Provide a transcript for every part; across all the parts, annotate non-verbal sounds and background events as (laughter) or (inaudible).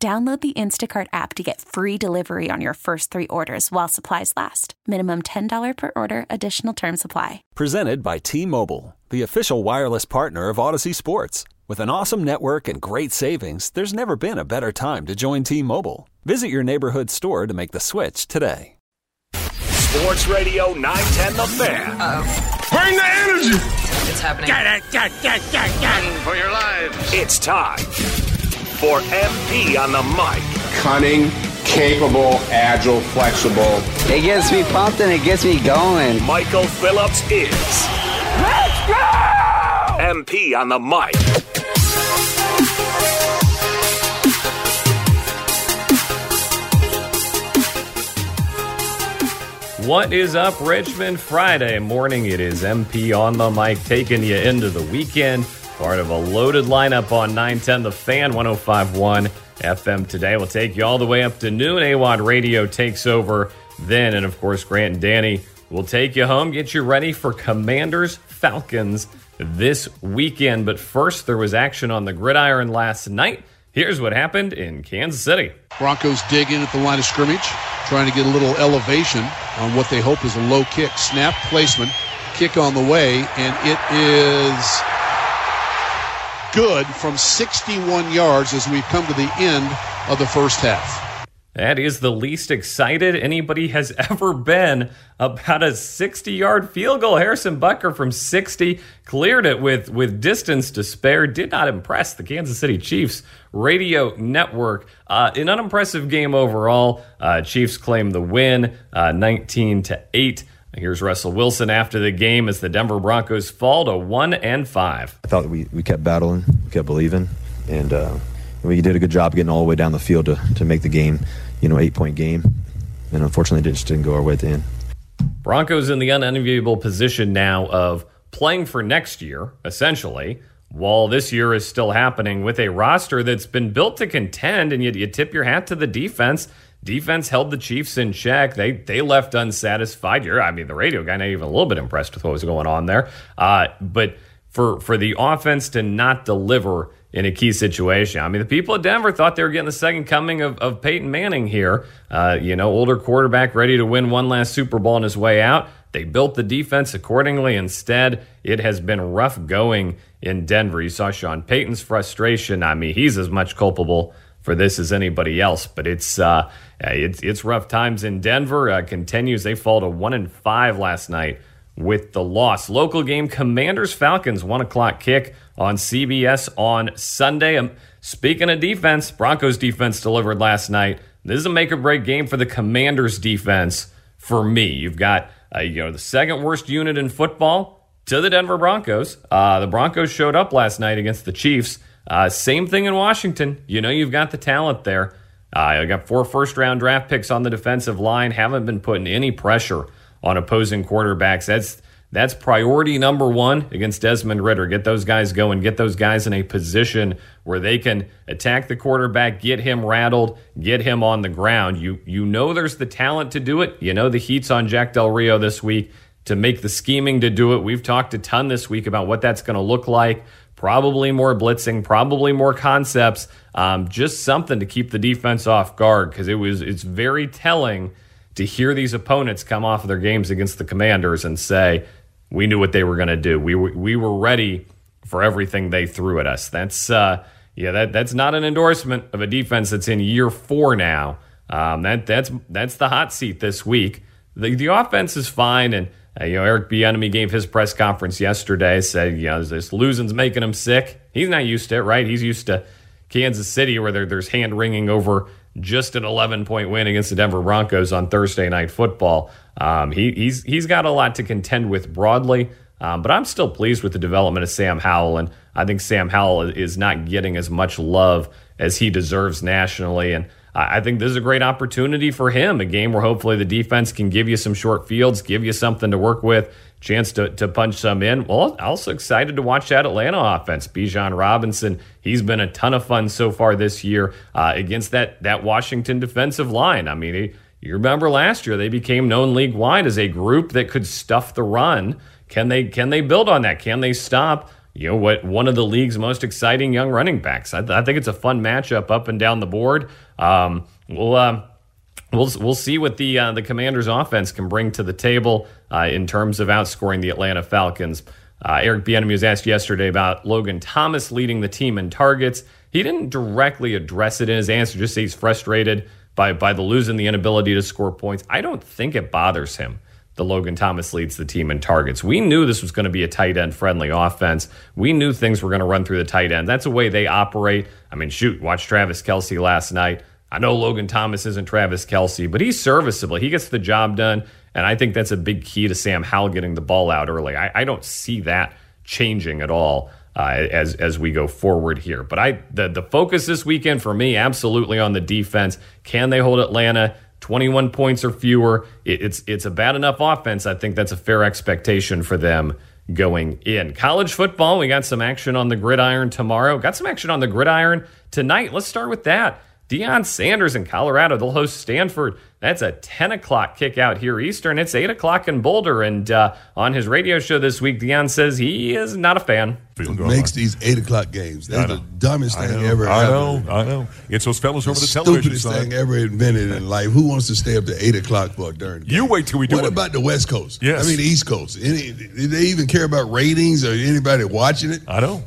Download the Instacart app to get free delivery on your first three orders while supplies last. Minimum $10 per order, additional term supply. Presented by T Mobile, the official wireless partner of Audacy Sports. With an awesome network and great savings, there's never been a better time to join T Mobile. Visit your neighborhood store to make the switch today. Sports Radio 910 The Fan. Bring the energy! It's happening. Get it, get, get, get, get. For your lives. It's time for MP on the mic. Cunning, capable, agile, flexible. It gets me pumped and it gets me going. Michael Phillips is. Let's go! MP on the mic. What is up, Richmond? Friday morning, it is MP on the mic, taking you into the weekend. Part of a loaded lineup on 910 The Fan 1051 FM today. We'll take you all the way up to noon. AWOD Radio takes over then. And of course, Grant and Danny will take you home, get you ready for Commanders Falcons this weekend. But first, there was action on the gridiron last night. Here's what happened in Kansas City. Broncos dig in at the line of scrimmage, trying to get a little elevation on what they hope is a low kick. Snap placement, kick on the way, and it is good from 61 yards as we've come to the end of the first half. That is the least excited anybody has (laughs) ever been about a 60 yard field goal. Harrison Butker from 60 cleared it with, with distance to spare. Did not impress the Kansas City Chiefs radio network. Uh, an unimpressive game overall. Uh, Chiefs claim the win uh, 19 to 8. Here's Russell Wilson after the game as the Denver Broncos fall to 1 and 5. I thought we, we kept battling, we kept believing, and uh, we did a good job getting all the way down the field to, to make the game, you know, eight point game. And unfortunately, it just didn't go our way at the end. Broncos in the unenviable position now of playing for next year, essentially, while this year is still happening with a roster that's been built to contend, and you, you tip your hat to the defense. Defense held the Chiefs in check. They they left unsatisfied. You're, I mean, the radio guy not even a little bit impressed with what was going on there. Uh, but for for the offense to not deliver in a key situation. I mean, the people at Denver thought they were getting the second coming of, of Peyton Manning here. Uh, you know, older quarterback ready to win one last Super Bowl on his way out. They built the defense accordingly. Instead, it has been rough going in Denver. You saw Sean Payton's frustration. I mean, he's as much culpable for this as anybody else. But it's uh, it's it's rough times in Denver. Uh, continues. They fall to one and five last night with the loss. Local game: Commanders Falcons one o'clock kick on CBS on Sunday. Um, speaking of defense, Broncos defense delivered last night. This is a make or break game for the Commanders defense. For me, you've got uh, you know the second worst unit in football to the Denver Broncos. Uh, the Broncos showed up last night against the Chiefs. Uh, same thing in Washington. You know you've got the talent there. I uh, got four first round draft picks on the defensive line. Haven't been putting any pressure on opposing quarterbacks. That's that's priority number one against Desmond Ridder. Get those guys going. Get those guys in a position where they can attack the quarterback, get him rattled, get him on the ground. You you know there's the talent to do it. You know the heat's on Jack Del Rio this week to make the scheming to do it. We've talked a ton this week about what that's going to look like. Probably more blitzing, probably more concepts. Um, just something to keep the defense off guard because it was it's very telling to hear these opponents come off of their games against the Commanders and say we knew what they were going to do. We were, we were ready for everything they threw at us. That's uh, yeah, that that's not an endorsement of a defense that's in year four now. Um, that that's that's the hot seat this week. The the offense is fine, and uh, you know Eric Bieniemy gave his press conference yesterday. Said you know this losing's making him sick. He's not used to it, right? He's used to Kansas City where there, there's hand wringing over just an 11 point win against the Denver Broncos on Thursday Night Football. Um, he, he's he's got a lot to contend with broadly. Um, but I'm still pleased with the development of Sam Howell, and I think Sam Howell is not getting as much love as he deserves nationally. And I think this is a great opportunity for him. A game where hopefully the defense can give you some short fields, give you something to work with, chance to, to punch some in. Well, also excited to watch that Atlanta offense. Bijan Robinson, he's been a ton of fun so far this year uh, against that that Washington defensive line. I mean, he, you remember last year they became known league wide as a group that could stuff the run. Can they can they build on that? Can they stop? You know what? One of the league's most exciting young running backs. I, I think it's a fun matchup up and down the board. Um, we'll uh, we'll we'll see what the uh, the Commanders' offense can bring to the table uh, in terms of outscoring the Atlanta Falcons. Uh, Eric Bieniemy was asked yesterday about Logan Thomas leading the team in targets. He didn't directly address it in his answer. Just say he's frustrated by by the losing the inability to score points. I don't think it bothers him the Logan Thomas leads the team in targets. We knew this was going to be a tight end friendly offense. We knew things were going to run through the tight end. That's the way they operate. I mean, shoot, watch Travis Kelce last night. I know Logan Thomas isn't Travis Kelce, but he's serviceable. He gets the job done. And I think that's a big key to Sam Howell getting the ball out early. I, I don't see that changing at all. Uh, as as we go forward here. But I the the focus this weekend for me absolutely on the defense. Can they hold Atlanta 21 points or fewer. it's it's a bad enough offense. I think that's a fair expectation for them going in. College football, we got some action on the gridiron tomorrow. Got some action on the gridiron tonight. Let's start with that. Deion Sanders in Colorado. They'll host Stanford. That's a 10 o'clock kick out here Eastern. It's 8 o'clock in Boulder. And uh, on his radio show this week, Deion says he is not a fan. Makes these 8 o'clock games. That's the dumbest thing ever. I know, I know. It's those fellows over the, the television Stupidest thing ever invented in life. Who wants to stay up to 8 o'clock for a darn game? You wait till we do what it. about the West Coast? Yes. I mean, the East Coast. Any, do they even care about ratings or anybody watching it? I know.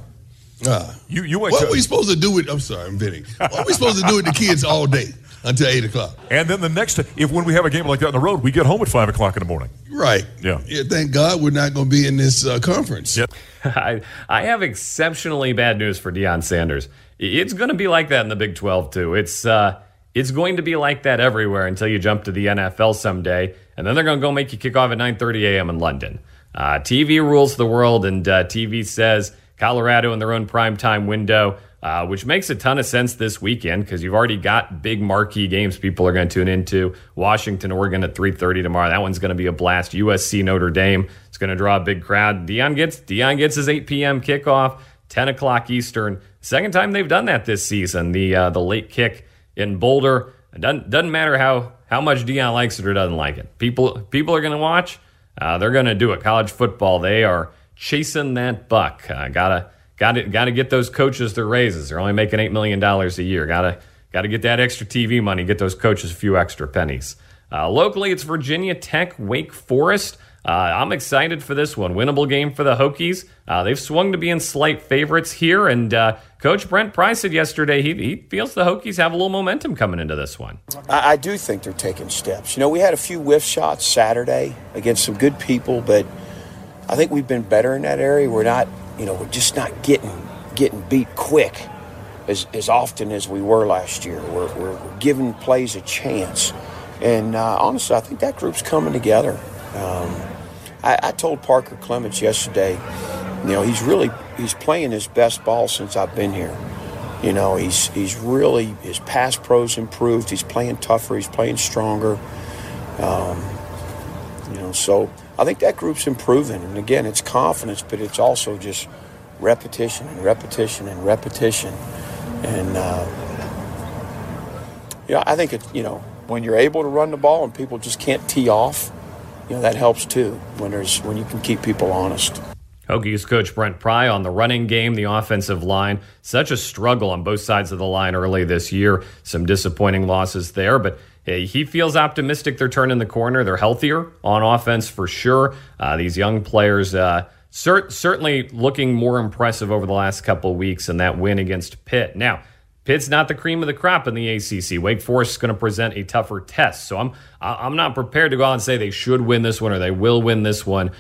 Uh, you, you wait what till- are we supposed to do with? I'm sorry, I'm venting. What are we supposed to do with the kids all day until eight o'clock? And then the next, if when we have a game like that on the road, we get home at five o'clock in the morning. Right. Yeah. yeah thank God we're not going to be in this uh, conference. Yep. (laughs) I, I have exceptionally bad news for Deion Sanders. It's going to be like that in the Big 12 too. It's uh, it's going to be like that everywhere until you jump to the NFL someday, and then they're going to go make you kick off at 9:30 a.m. in London. Uh, TV rules the world, and uh, TV says Colorado in their own primetime window, uh, which makes a ton of sense this weekend because you've already got big marquee games people are going to tune into. Washington, Oregon at 3:30 tomorrow. That one's going to be a blast. USC, Notre Dame. It's going to draw a big crowd. Deion gets Deion gets his 8 p.m. kickoff, 10 o'clock Eastern. Second time they've done that this season. The uh, the late kick in Boulder. It doesn't doesn't matter how how much Deion likes it or doesn't like it. People people are going to watch. Uh, they're going to do it. College football. They are chasing that buck. Uh, gotta gotta gotta get those coaches their raises. They're only making eight million dollars a year. Gotta gotta get that extra TV money. Get those coaches a few extra pennies. Uh, locally, it's Virginia Tech, Wake Forest. Uh, I'm excited for this one. Winnable game for the Hokies. Uh, they've swung to being slight favorites here, and uh, Coach Brent Pry said yesterday he, he feels the Hokies have a little momentum coming into this one. I, I do think they're taking steps. You know, we had a few whiff shots Saturday against some good people, but I think we've been better in that area. We're not, you know, we're just not getting getting beat quick as, as often as we were last year. We're, we're giving plays a chance. And uh, honestly, I think that group's coming together. Um, I, I told Parker Clements yesterday, you know, he's really he's playing his best ball since I've been here. You know, he's he's really his pass pros improved. He's playing tougher. He's playing stronger. Um, you know, so I think that group's improving. And again, it's confidence, but it's also just repetition and repetition and repetition. And uh, yeah, I think it. You know, when you're able to run the ball and people just can't tee off, you know that helps too. When there's when you can keep people honest. Hokies coach Brent Pry on the running game, the offensive line. Such a struggle on both sides of the line early this year. Some disappointing losses there, but hey, he feels optimistic they're turning the corner. They're healthier on offense for sure. Uh, these young players. Uh, cert- certainly looking more impressive over the last couple weeks in that win against Pitt. Now, Pitt's not the cream of the crop in the ACC. Wake Forest is going to present a tougher test, so I'm I'm not prepared to go out and say they should win this one or they will win this one. Uh,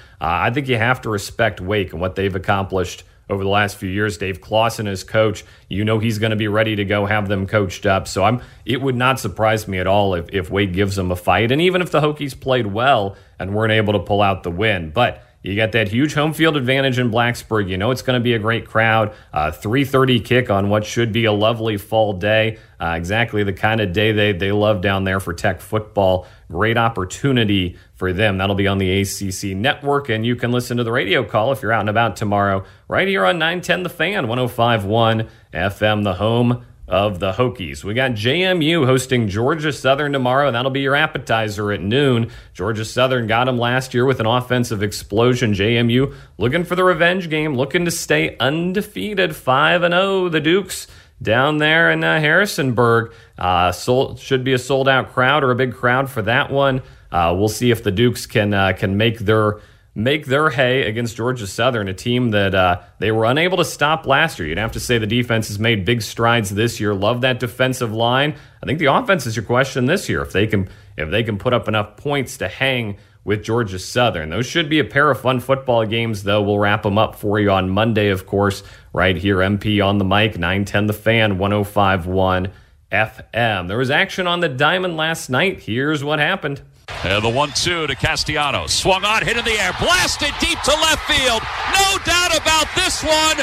I think you have to respect Wake and what they've accomplished over the last few years. Dave Clawson is coach. You know he's going to be ready to go have them coached up. So I'm. It would not surprise me at all if if Wake gives them a fight, and even if the Hokies played well and weren't able to pull out the win, but You got that huge home field advantage in Blacksburg. You know it's going to be a great crowd. Uh, 3:30 kick on what should be a lovely fall day. Uh, exactly the kind of day they they love down there for Tech football. Great opportunity for them. That'll be on the ACC network, and you can listen to the radio call if you're out and about tomorrow, right here on 910 The Fan, 105.1 FM, the home of the Hokies. We got JMU hosting Georgia Southern tomorrow, and that'll be your appetizer at noon. Georgia Southern got them last year with an offensive explosion. JMU looking for the revenge game, looking to stay undefeated, 5 and 0. The Dukes down there in uh, Harrisonburg. Uh, sold, should be a sold out crowd or a big crowd for that one. Uh, we'll see if the Dukes can uh, can make their make their hay against Georgia Southern, a team that uh, they were unable to stop last year. You'd have to say the defense has made big strides this year. Love that defensive line. I think the offense is your question this year. If they can if they can put up enough points to hang with Georgia Southern. Those should be a pair of fun football games, though. We'll wrap them up for you on Monday, of course, right here, MP on the mic, 910 The Fan, 1051 FM. There was action on the diamond last night. Here's what happened. And the one-two to Castellanos. Swung on, hit in the air, blasted deep to left field. No doubt about this one.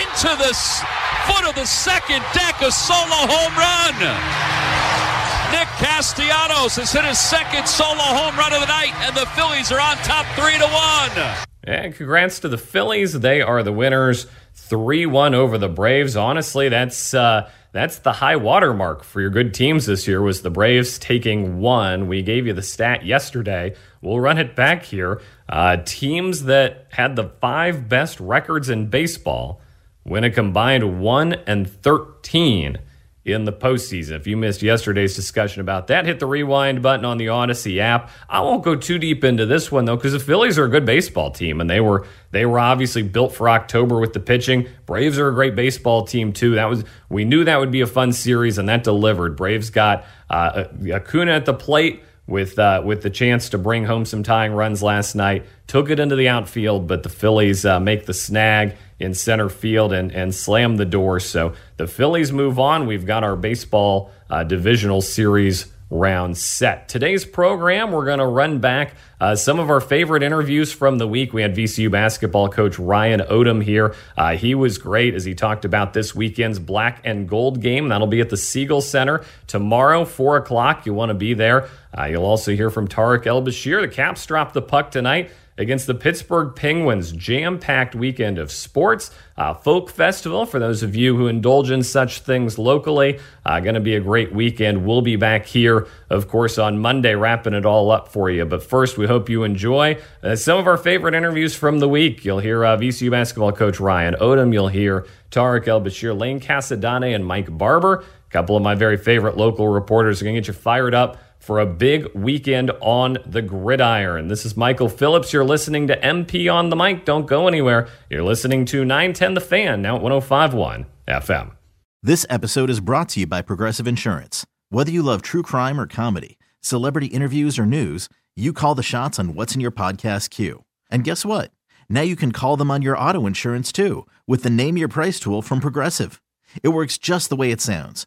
Into the foot of the second deck, a solo home run. Nick Castellanos has hit his second solo home run of the night, and the Phillies are on top three to one. And congrats to the Phillies. They are the winners, three one over the Braves. Honestly, that's uh, that's the high water mark for your good teams this year. Was the Braves taking one? We gave you the stat yesterday. We'll run it back here. Uh, teams that had the five best records in baseball win a combined one and thirteen in the postseason. If you missed yesterday's discussion about that, hit the rewind button on the Audacy app. I won't go too deep into this one though, because the Phillies are a good baseball team, and they were they were obviously built for October with the pitching. Braves are a great baseball team too. That was we knew that would be a fun series, and that delivered. Braves got uh, Acuna at the plate with uh, with the chance to bring home some tying runs last night. Took it into the outfield, but the Phillies uh, make the snag in center field and, and slam the door. So the Phillies move on. We've got our baseball uh, divisional series round set. Today's program, we're going to run back uh, some of our favorite interviews from the week. We had VCU basketball coach Ryan Odom here. Uh, he was great as he talked about this weekend's black and gold game. That'll be at the Siegel Center tomorrow, 4 o'clock. You want to be there. Uh, you'll also hear from Tarik El-Bashir. The Caps dropped the puck tonight against the Pittsburgh Penguins. Jam packed weekend of sports, uh, folk festival for those of you who indulge in such things locally. Uh, Going to be a great weekend. We'll be back here, of course, on Monday, wrapping it all up for you. But first, we hope you enjoy uh, some of our favorite interviews from the week. You'll hear uh, VCU basketball coach Ryan Odom. You'll hear Tarik El-Bashir, Lane Casadonte, and Mike Barber. A couple of my very favorite local reporters are going to get you fired up for a big weekend on the gridiron. This is Michael Phillips. You're listening to MP on the mic. Don't go anywhere. You're listening to 910 The Fan, now at 1051 FM. This episode is brought to you by Progressive Insurance. Whether you love true crime or comedy, celebrity interviews or news, you call the shots on what's in your podcast queue. And guess what? Now you can call them on your auto insurance too with the Name Your Price tool from Progressive. It works just the way it sounds